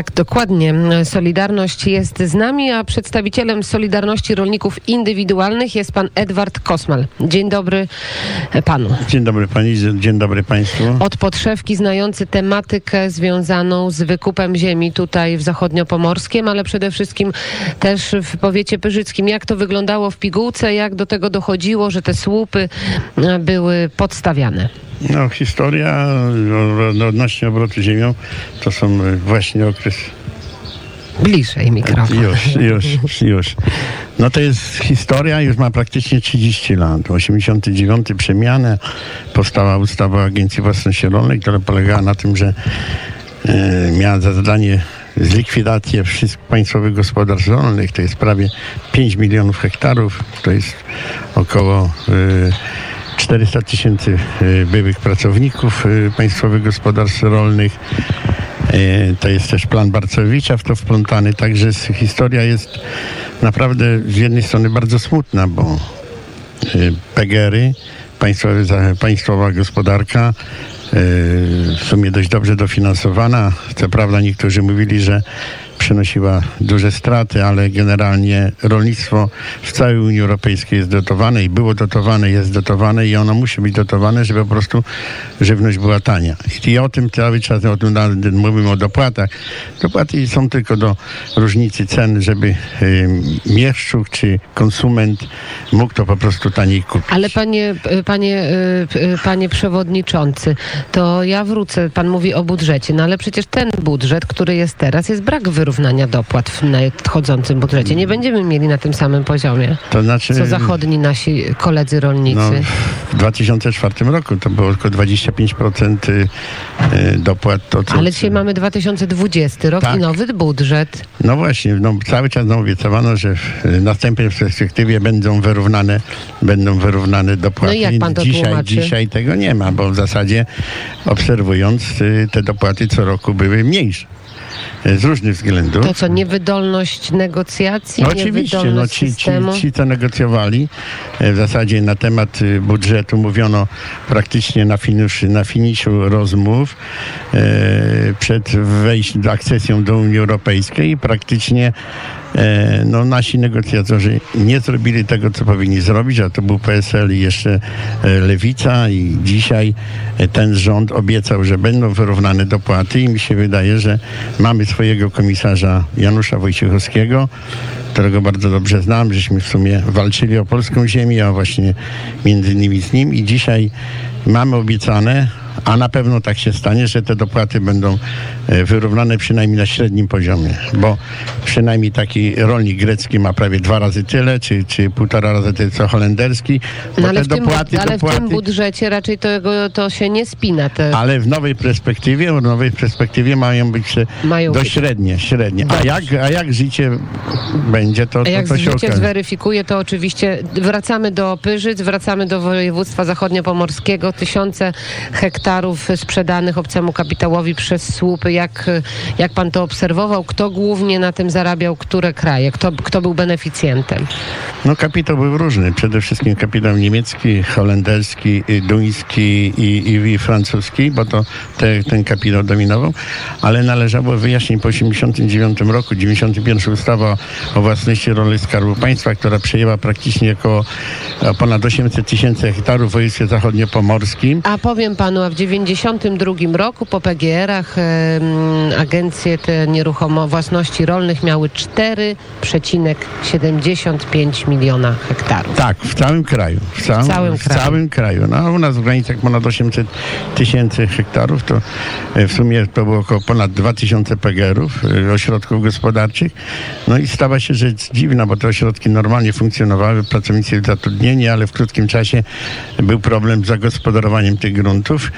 Tak, dokładnie. Solidarność jest z nami, a przedstawicielem Solidarności Rolników Indywidualnych jest pan Edward Kosmal. Dzień dobry panu. Dzień dobry pani, dzień dobry państwu. Od podszewki znający tematykę związaną z wykupem ziemi tutaj w zachodniopomorskim, ale przede wszystkim też w powiecie pyrzyckim. Jak to wyglądało w pigułce, jak do tego dochodziło, że te słupy były podstawiane? No, historia odnośnie obrotu ziemią to są właśnie okres. Bliżej mikrofon. Już, już, już. No to jest historia, już ma praktycznie 30 lat. 89 przemianę powstała ustawa o Agencji Własności Rolnej, która polegała na tym, że e, miała za zadanie zlikwidację wszystkich państwowych gospodarstw rolnych. To jest prawie 5 milionów hektarów. To jest około... E, 400 tysięcy y, byłych pracowników y, państwowych gospodarstw rolnych. Y, to jest też plan Barcowicza w to wplątany, także historia jest naprawdę z jednej strony bardzo smutna, bo PGR-y, państwowa gospodarka, w sumie dość dobrze dofinansowana. Co prawda niektórzy mówili, że przynosiła duże straty, ale generalnie rolnictwo w całej Unii Europejskiej jest dotowane i było dotowane, jest dotowane i ono musi być dotowane, żeby po prostu żywność była tania. I o tym cały czas o tym mówimy o dopłatach. Dopłaty są tylko do różnicy cen, żeby y, mieszczuk czy konsument mógł to po prostu taniej kupić. Ale panie, panie, y, panie przewodniczący, to ja wrócę, pan mówi o budżecie, no ale przecież ten budżet, który jest teraz, jest brak wyrównania wyrównania dopłat w nadchodzącym budżecie. Nie będziemy mieli na tym samym poziomie, to znaczy, co zachodni nasi koledzy rolnicy. No, w 2004 roku to było tylko 25% y, dopłat. To, co, Ale dzisiaj mamy 2020 rok tak. i nowy budżet. No właśnie, no, cały czas nam obiecywano, że w następnej perspektywie będą wyrównane, będą wyrównane dopłaty. No i jak pan to dzisiaj, tłumaczy? dzisiaj tego nie ma, bo w zasadzie obserwując y, te dopłaty co roku były mniejsze. E, z różnych względów. To co, niewydolność negocjacji? No oczywiście, no ci, ci, ci, co negocjowali, e, w zasadzie na temat y, budżetu mówiono praktycznie na, finisz, na finiszu rozmów e, przed wejściem, akcesją do Unii Europejskiej i praktycznie E, no, nasi negocjatorzy nie zrobili tego, co powinni zrobić, a to był PSL i jeszcze e, Lewica i dzisiaj e, ten rząd obiecał, że będą wyrównane dopłaty i mi się wydaje, że mamy swojego komisarza Janusza Wojciechowskiego, którego bardzo dobrze znam, żeśmy w sumie walczyli o polską ziemię, a właśnie między innymi z nim. I dzisiaj mamy obiecane, a na pewno tak się stanie, że te dopłaty będą e, wyrównane przynajmniej na średnim poziomie, bo przynajmniej taki rolnik grecki ma prawie dwa razy tyle, czy, czy półtora razy tyle co holenderski. No ale, w, dopłaty, tym, ale dopłaty, w tym budżecie raczej to, to się nie spina. Te... Ale w nowej perspektywie, w nowej perspektywie mają być mają do średnie, średnie. A jak, a jak życie będzie, to, a jak to, to się życie zweryfikuje, to oczywiście wracamy do Pyrzyc, wracamy do województwa zachodniopomorskiego, tysiące hektarów hektarów sprzedanych obcemu kapitałowi przez słupy. Jak, jak pan to obserwował? Kto głównie na tym zarabiał? Które kraje? Kto, kto był beneficjentem? No kapitał był różny. Przede wszystkim kapitał niemiecki, holenderski, duński i, i, i francuski, bo to te, ten kapitał dominował, ale należało wyjaśnić po 1989 roku, 91 ustawa o własności rolnej Skarbu Państwa, która przejęła praktycznie około ponad 800 tysięcy hektarów w województwie zachodniopomorskim. A powiem panu, w 92 roku po PGR-ach e, agencje te nieruchomo własności rolnych miały 4,75 miliona hektarów. Tak, w całym kraju. W całym, w całym w kraju. Całym kraju. No, u nas w granicach ponad 800 tysięcy hektarów, to e, w sumie to było około ponad 2000 PGR-ów, e, ośrodków gospodarczych. No i stała się rzecz dziwna, bo te ośrodki normalnie funkcjonowały, pracownicy zatrudnieni, ale w krótkim czasie był problem z zagospodarowaniem tych gruntów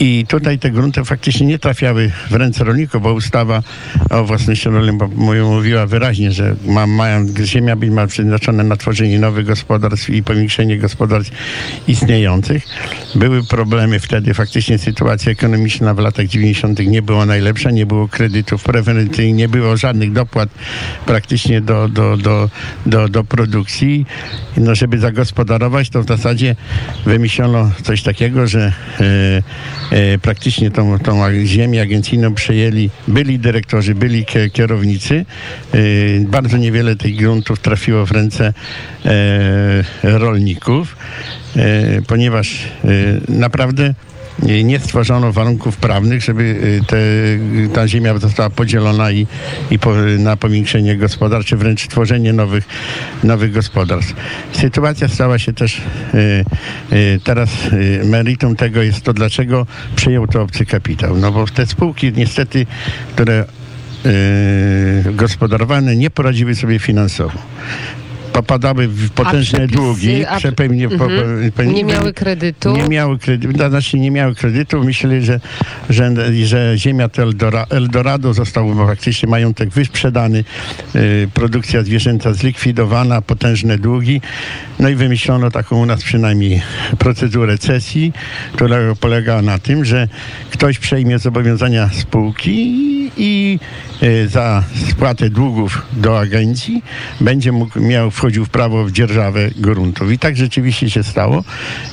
i tutaj te grunty faktycznie nie trafiały w ręce rolników, bo ustawa o własności rolnej mówiła wyraźnie, że ma, mają, ziemia być ma przeznaczone na tworzenie nowych gospodarstw i powiększenie gospodarstw istniejących. Były problemy wtedy, faktycznie sytuacja ekonomiczna w latach 90. nie była najlepsza, nie było kredytów preferencyjnych, nie było żadnych dopłat praktycznie do, do, do, do, do produkcji. No, żeby zagospodarować, to w zasadzie wymyślono coś takiego, że e, praktycznie tą, tą ziemię agencyjną przejęli byli dyrektorzy, byli kierownicy. E, bardzo niewiele tych gruntów trafiło w ręce rolników, ponieważ naprawdę nie stworzono warunków prawnych, żeby y, te, ta ziemia została podzielona i, i po, na powiększenie gospodarcze, wręcz tworzenie nowych, nowych gospodarstw. Sytuacja stała się też y, y, teraz y, meritum tego jest to, dlaczego przyjął to obcy kapitał. No bo te spółki niestety, które y, gospodarowane nie poradziły sobie finansowo popadały w potężne przepisy, długi. A, pewnie, mm -hmm. nie miały kredytu. Nie miały kredytu, to znaczy nie miały kredytu. Myśleli, że, że, że ziemia to Eldorado został praktycznie majątek wysprzedany, y, produkcja zwierzęta zlikwidowana, potężne długi. No i wymyślono taką u nas przynajmniej procedurę cesji, która polega na tym, że ktoś przejmie zobowiązania spółki i y, za spłatę długów do agencji będzie mógł, miał wchodzić wchodził w prawo w dzierżawę gruntów. I tak rzeczywiście się stało.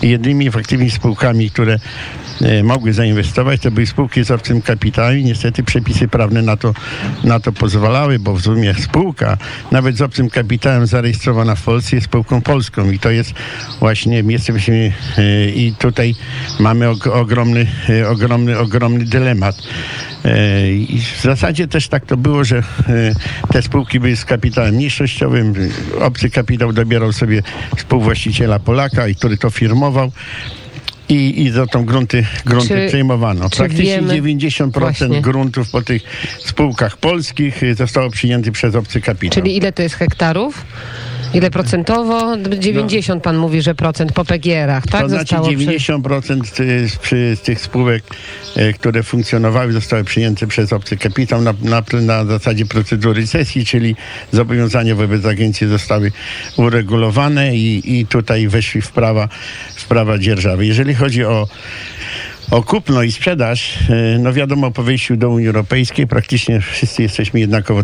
Jedynymi faktywnymi spółkami, które e, mogły zainwestować, to były spółki z obcym kapitałem. Niestety przepisy prawne na to, na to pozwalały, bo w sumie spółka, nawet z obcym kapitałem zarejestrowana w Polsce, jest spółką polską i to jest właśnie, jesteśmy e, i tutaj mamy ogromny, e, ogromny, ogromny dylemat. I w zasadzie też tak to było, że te spółki były z kapitałem mniejszościowym, obcy kapitał dobierał sobie współwłaściciela Polaka, i który to firmował. I, i za tą grunty, grunty czy, przejmowano. Praktycznie wiemy, 90% właśnie. gruntów po tych spółkach polskich zostało przyjęty przez obcy kapitał. Czyli ile to jest hektarów? Ile procentowo? 90 no. pan mówi, że procent po PGR-ach, tak? To znaczy 90% przy, przy tych spółek, e, które funkcjonowały, zostały przyjęte przez obcy kapitał na, na, na zasadzie procedury sesji, czyli zobowiązania wobec agencji zostały uregulowane i, i tutaj weszli w prawa, w prawa dzierżawy. Jeżeli chodzi o o kupno i sprzedaż, e, no wiadomo, po wejściu do Unii Europejskiej praktycznie wszyscy jesteśmy jednakowo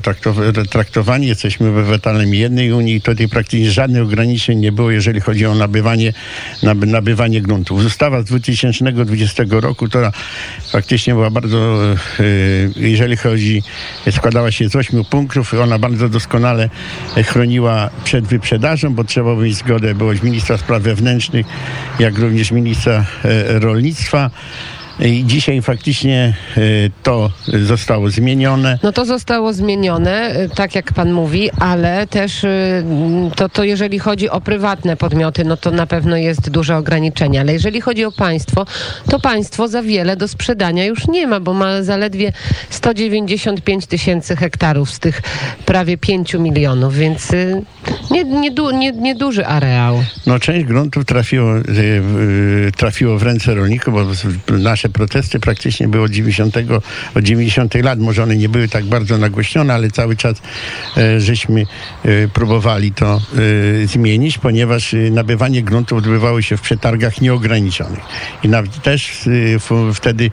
traktowani, jesteśmy obywatelami jednej Unii i tutaj praktycznie żadnych ograniczeń nie było, jeżeli chodzi o nabywanie, nabywanie gruntów. Ustawa z 2020 roku, która faktycznie była bardzo, e, jeżeli chodzi, składała się z ośmiu punktów, ona bardzo doskonale chroniła przed wyprzedażą, bo trzeba mieć zgodę było ministra spraw wewnętrznych, jak również ministra e, rolnictwa. I dzisiaj faktycznie e, to zostało zmienione. No to zostało zmienione, e, tak jak pan mówi, ale też e, to, to jeżeli chodzi o prywatne podmioty, no to na pewno jest duże ograniczenie, ale jeżeli chodzi o państwo, to państwo za wiele do sprzedania już nie ma, bo ma zaledwie 195 tysięcy hektarów z tych prawie 5 milionów, więc nie, nie, nie, nie duży areał. No część gruntów trafiło, trafiło w ręce rolników, bo nasze protesty praktycznie były od 90, od 90 lat. Może one nie były tak bardzo nagłośnione, ale cały czas e, żeśmy e, próbowali to e, zmienić, ponieważ nabywanie gruntów odbywało się w przetargach nieograniczonych. I nawet też wtedy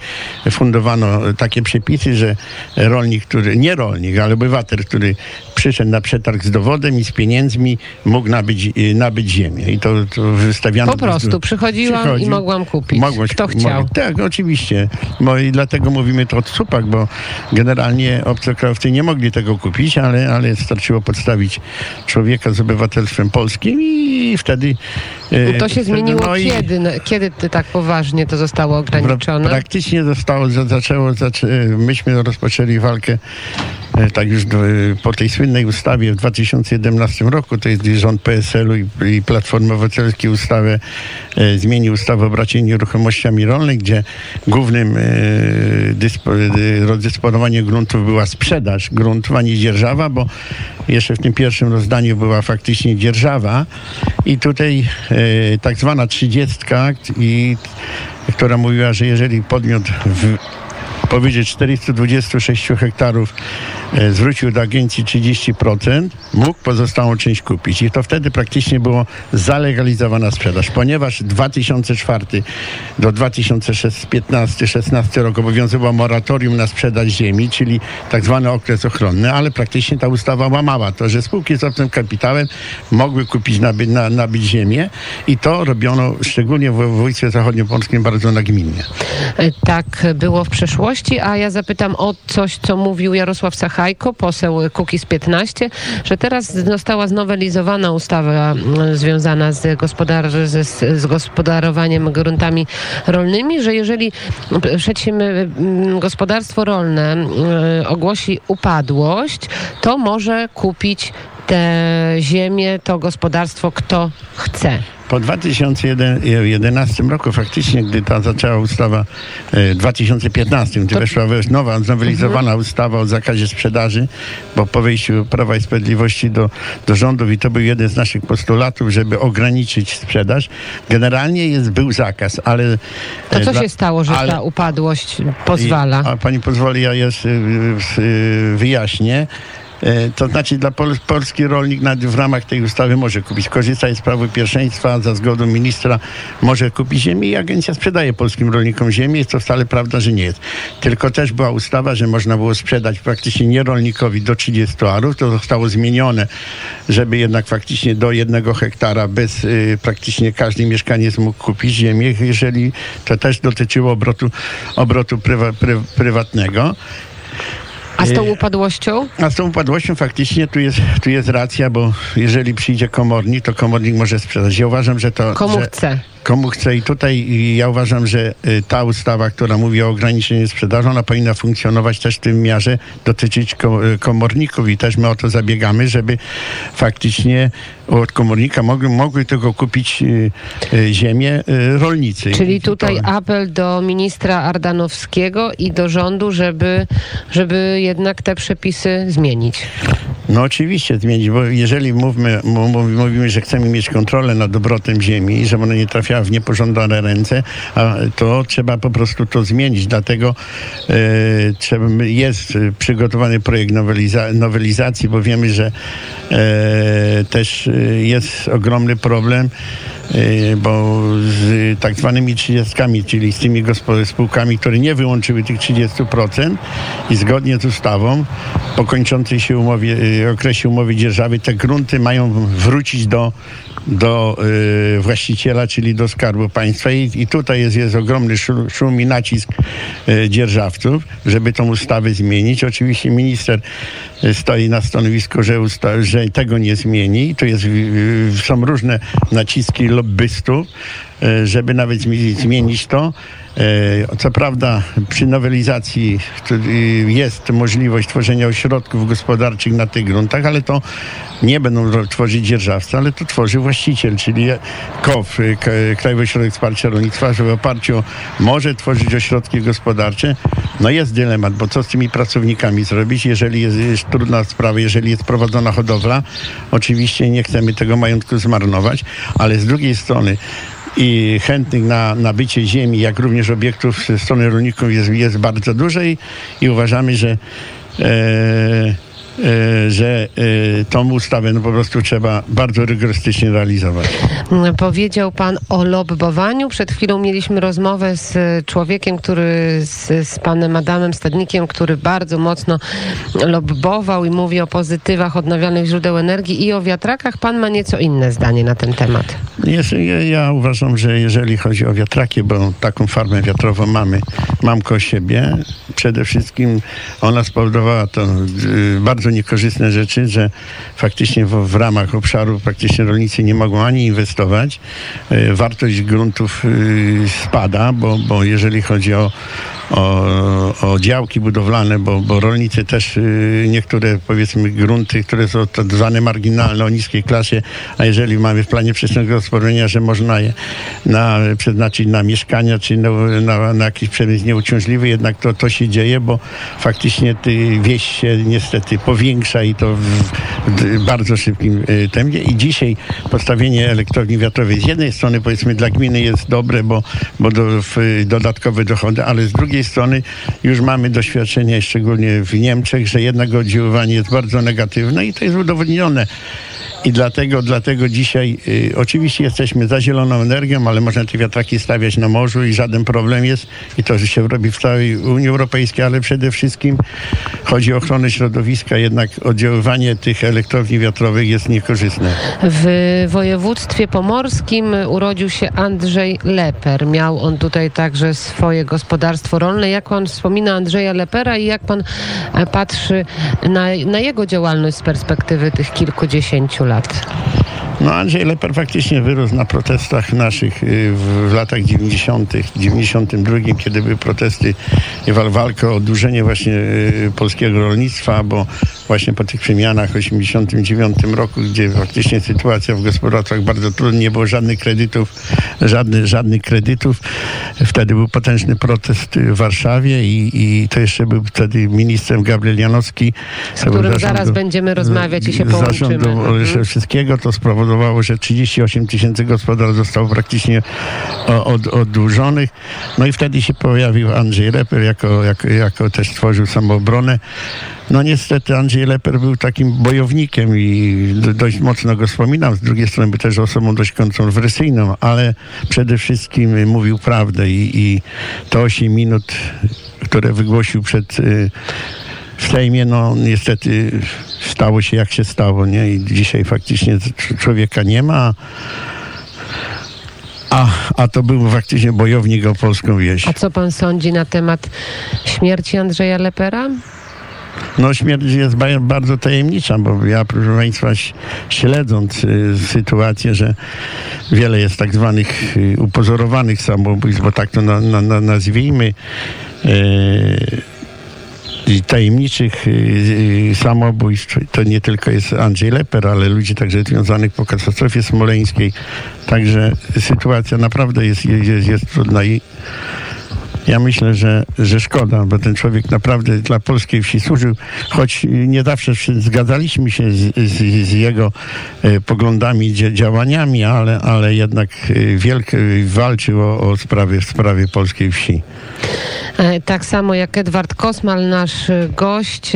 fundowano takie przepisy, że rolnik, który, nie rolnik, ale obywatel, który przyszedł na przetarg z dowodem i z pieniędzmi mógł nabyć, nabyć ziemię. I to, to wystawiano... Po prostu przychodziłam przychodził, i mogłam kupić. Mogłaś, Kto chciał. tak, oczywiście. Bo I dlatego mówimy to od supak, bo generalnie obcokrajowcy nie mogli tego kupić, ale, ale starczyło podstawić człowieka z obywatelstwem polskim i wtedy... E, to się zmieniło no kiedy? No, kiedy tak poważnie to zostało ograniczone? Praktycznie zostało, zaczęło, zaczę, myśmy rozpoczęli walkę e, tak już do, po tej słynnej ustawie w 2017 roku, to jest rząd PSL-u i, i Platformy Obywatelskiej ustawę, e, zmienił ustawę o obracie nieruchomościami rolnych, gdzie głównym e, dyspo, e, gruntów była sprzedaż gruntów, a nie dzierżawa, bo jeszcze w tym pierwszym rozdaniu była faktycznie dzierżawa. I tutaj e, tak zwana trzydziestka, i, która mówiła, że jeżeli podmiot w, powyżej 426 hektarów zwrócił do agencji 30%, mógł pozostałą część kupić. I to wtedy praktycznie było zalegalizowana sprzedaż, ponieważ 2004 do 2015-16 roku obowiązywało moratorium na sprzedaż ziemi, czyli tak zwany okres ochronny, ale praktycznie ta ustawa łamała to, że spółki z obcym kapitałem mogły kupić, nabyć, na, nabyć ziemię i to robiono szczególnie w województwie zachodniopolskim bardzo nagminnie. E, Tak było w przeszłości, a ja zapytam o coś, co mówił Jarosław Sachajko, poseł Kukiz 15, że teraz została znowelizowana ustawa mm, związana z, gospodar z, z gospodarowaniem gruntami rolnymi, że jeżeli przedsiębiorstwo gospodarstwo rolne mm, ogłosi upadłość, to może kupić tę ziemię, to gospodarstwo, kto chce. Po 2011 roku faktycznie, gdy ta zaczęła ustawa e, w 2015, gdy To- weszła wesz- nowa, znowelizowana ustawa o zakazie sprzedaży, bo po wejściu Prawa i Sprawiedliwości do, do rządów i to był jeden z naszych postulatów, żeby ograniczyć sprzedaż, generalnie jest, był zakaz, ale... To e, co dla- się stało, że ale- ta upadłość pozwala? i, a pani pozwoli, ja y, wyjaśnię. E, To znaczy dla Pol polski rolnik w ramach tej ustawy może kupić, korzystać z prawa pierwszeństwa, za zgodą ministra może kupić ziemię i agencja sprzedaje polskim rolnikom ziemię. Jest to wcale prawda, że nie jest. Tylko też była ustawa, że można było sprzedać praktycznie nie rolnikowi do 30 arów. To zostało zmienione, żeby jednak faktycznie do jednego hektara bez y, praktycznie każdy mieszkaniec mógł kupić ziemię, jeżeli to też dotyczyło obrotu, obrotu prywa, pry, prywatnego. A z tą upadłością? A z tą upadłością faktycznie tu jest, tu jest racja, bo jeżeli przyjdzie komornik, to komornik może sprzedać. Ja uważam, że to... Komu że, chce? Komu chce i tutaj ja uważam, że y, ta ustawa, która mówi o ograniczeniu sprzedaży, ona powinna funkcjonować też w tym miarze, dotyczyć y, komorników i też my o to zabiegamy, żeby faktycznie od komornika mogły, mogły tylko kupić y, ziemię rolnicy. Czyli tutaj apel do ministra Ardanowskiego i do rządu, żeby, żeby jednak te przepisy zmienić. No oczywiście zmienić, bo jeżeli mówmy, mówimy, że chcemy mieć kontrolę nad obrotem ziemi i żeby ona nie trafiała w niepożądane ręce, to trzeba po prostu to zmienić. Dlatego e, jest przygotowany projekt noweliza, nowelizacji, bo wiemy, że e, też e, jest ogromny problem, bo z tak zwanymi trzydziestkami, czyli z tymi spółkami, które nie wyłączyły tych 30% i zgodnie z ustawą po kończącej się umowie, y, okresie umowy dzierżawy te grunty mają wrócić do, do y, właściciela, czyli do Skarbu Państwa I, i tutaj jest, jest ogromny szum, i nacisk dzierżawców, żeby tą ustawę zmienić. Oczywiście minister stoi na stanowisku, że, usta- że tego nie zmieni. Tu jest, są różne naciski lobbystów, y, żeby nawet zmi- zmienić to. E, Co prawda przy nowelizacji jest możliwość tworzenia ośrodków gospodarczych na tych gruntach, ale to nie będą tworzyć dzierżawcy, ale to tworzy właściciel, czyli KOW, y, Krajowy Ośrodek Wsparcia Rolnictwa, że w oparciu może tworzyć ośrodki gospodarcze. No jest dylemat, bo co z tymi pracownikami zrobić, jeżeli jest, jest trudna sprawa, jeżeli jest prowadzona hodowla. Oczywiście nie chcemy tego majątku zmarnować, ale z drugiej strony i chętnych na nabycie ziemi, jak również obiektów ze strony rolników jest, jest bardzo dużo i, i uważamy, że e, że e, tą ustawę no, po prostu trzeba bardzo rygorystycznie realizować. Powiedział pan o lobbowaniu. Przed chwilą mieliśmy rozmowę z e, człowiekiem, który z, z panem Adamem Stadnikiem, który bardzo mocno lobbował i mówi o pozytywach odnawialnych źródeł energii i o wiatrakach. Pan ma nieco inne zdanie na ten temat. Jest, ja, ja uważam, że jeżeli chodzi o wiatraki, bo taką farmę wiatrową mamy, mam koło siebie, przede wszystkim ona spowodowała to y, bardzo niekorzystne rzeczy, że faktycznie w, w ramach obszaru praktycznie rolnicy nie mogą ani inwestować. Y, wartość gruntów y, spada, bo, bo jeżeli chodzi o, o, o działki budowlane, bo, bo rolnicy też y, niektóre powiedzmy grunty, które są tak zwane marginalne o niskiej klasie, a jeżeli mamy w planie przestrzennego gospodarowania, że można je na, przeznaczyć na mieszkania czy na, na, na jakiś przemysł nieuciążliwy, jednak to, to się dzieje, bo faktycznie ty, wieś się niestety powiększa i to w, w bardzo szybkim y, tempie. I dzisiaj postawienie elektrowni wiatrowej z jednej strony powiedzmy dla gminy jest dobre, bo, bo do, w, dodatkowe dochody, ale z drugiej drugiej strony już mamy doświadczenie, szczególnie w Niemczech, że jednak oddziaływanie jest bardzo negatywne i to jest udowodnione. I dlatego, dlatego dzisiaj y, oczywiście jesteśmy za zieloną energią, ale można te wiatraki stawiać na morzu i żaden problem jest. I to, że się robi w całej Unii Europejskiej, ale przede wszystkim chodzi o ochronę środowiska, jednak oddziaływanie tych elektrowni wiatrowych jest niekorzystne. W województwie pomorskim urodził się Andrzej Leper. Miał on tutaj także swoje gospodarstwo rolne. Jak pan wspomina Andrzeja Lepera i jak pan e, patrzy na, na jego działalność z perspektywy tych kilkudziesięciu lat? gesagt No Andrzej Leper faktycznie wyrósł na protestach naszych y, w, latach 90., 92, kiedy były protesty i wal- walka o oddłużenie właśnie y, polskiego rolnictwa, bo właśnie po tych przemianach w 89 roku, gdzie faktycznie sytuacja w gospodarstwach bardzo trudna, nie było żadnych kredytów, żadnych, żadnych kredytów. Wtedy był potężny protest w Warszawie i, i to jeszcze był wtedy ministrem Gabriel Janowski. Z którym zaraz będziemy rozmawiać i się połączymy. Zarządu Mhm. Olszewskiego to że 38 tysięcy gospodarstw zostało praktycznie od, oddłużonych. No i wtedy się pojawił Andrzej Leper, jako, jako, jako też stworzył samoobronę. No niestety Andrzej Leper był takim bojownikiem i do, dość mocno go wspominam. Z drugiej strony był też osobą dość kontrowersyjną, ale przede wszystkim mówił prawdę i, i to 8 minut, które wygłosił przed y, w Sejmie, no niestety stało się jak się stało, nie? I dzisiaj faktycznie człowieka nie ma. A, a to był faktycznie bojownik o polską wieś. A co pan sądzi na temat śmierci Andrzeja Lepera? No śmierć jest ba- bardzo tajemnicza, bo ja, proszę Państwa, śledząc y, sytuację, że wiele jest tak zwanych y, upozorowanych samobójstw, bo tak to na, na, na, nazwijmy, y, tajemniczych y, y, samobójstw. To nie tylko jest Andrzej Leper, ale ludzi także związanych po katastrofie smoleńskiej. Także sytuacja naprawdę jest, jest, jest trudna i ja myślę, że, że szkoda, bo ten człowiek naprawdę dla polskiej wsi służył, choć nie zawsze zgadzaliśmy się z, z, z jego e, poglądami, dzia- działaniami, ale, ale jednak e, wielkie walczył o, o sprawy, sprawy polskiej wsi. E, Tak samo jak Edward Kosmal, nasz gość.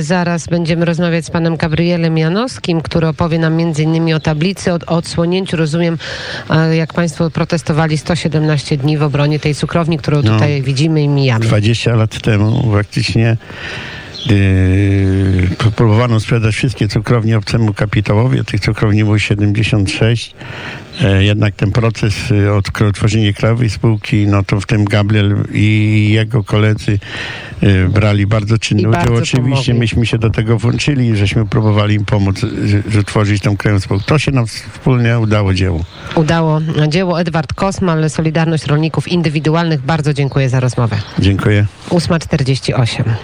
Zaraz będziemy rozmawiać z panem Gabrielem Janowskim, który opowie nam innymi o tablicy, o, o odsłonięciu. Rozumiem, jak państwo protestowali 117 dni w obronie tej cukrowni, którą No. tutaj widzimy i mijamy. 20 lat temu faktycznie yy, próbowano sprzedać wszystkie cukrownie obcemu kapitałowi. Tych cukrowni było 76. E, jednak ten proces y, od utworzenia krajowej spółki, no to w tym Gabriel i jego koledzy y, brali bardzo I czynny udział. bardzo Oczywiście pomogli. myśmy się do tego włączyli i żeśmy próbowali im pomóc, że, że tworzyć tą krajową spółkę. To się nam wspólnie udało dzieło. Udało dzieło Edward Kosmal, Solidarność Rolników Indywidualnych. Bardzo dziękuję za rozmowę. Dziękuję. 8.48.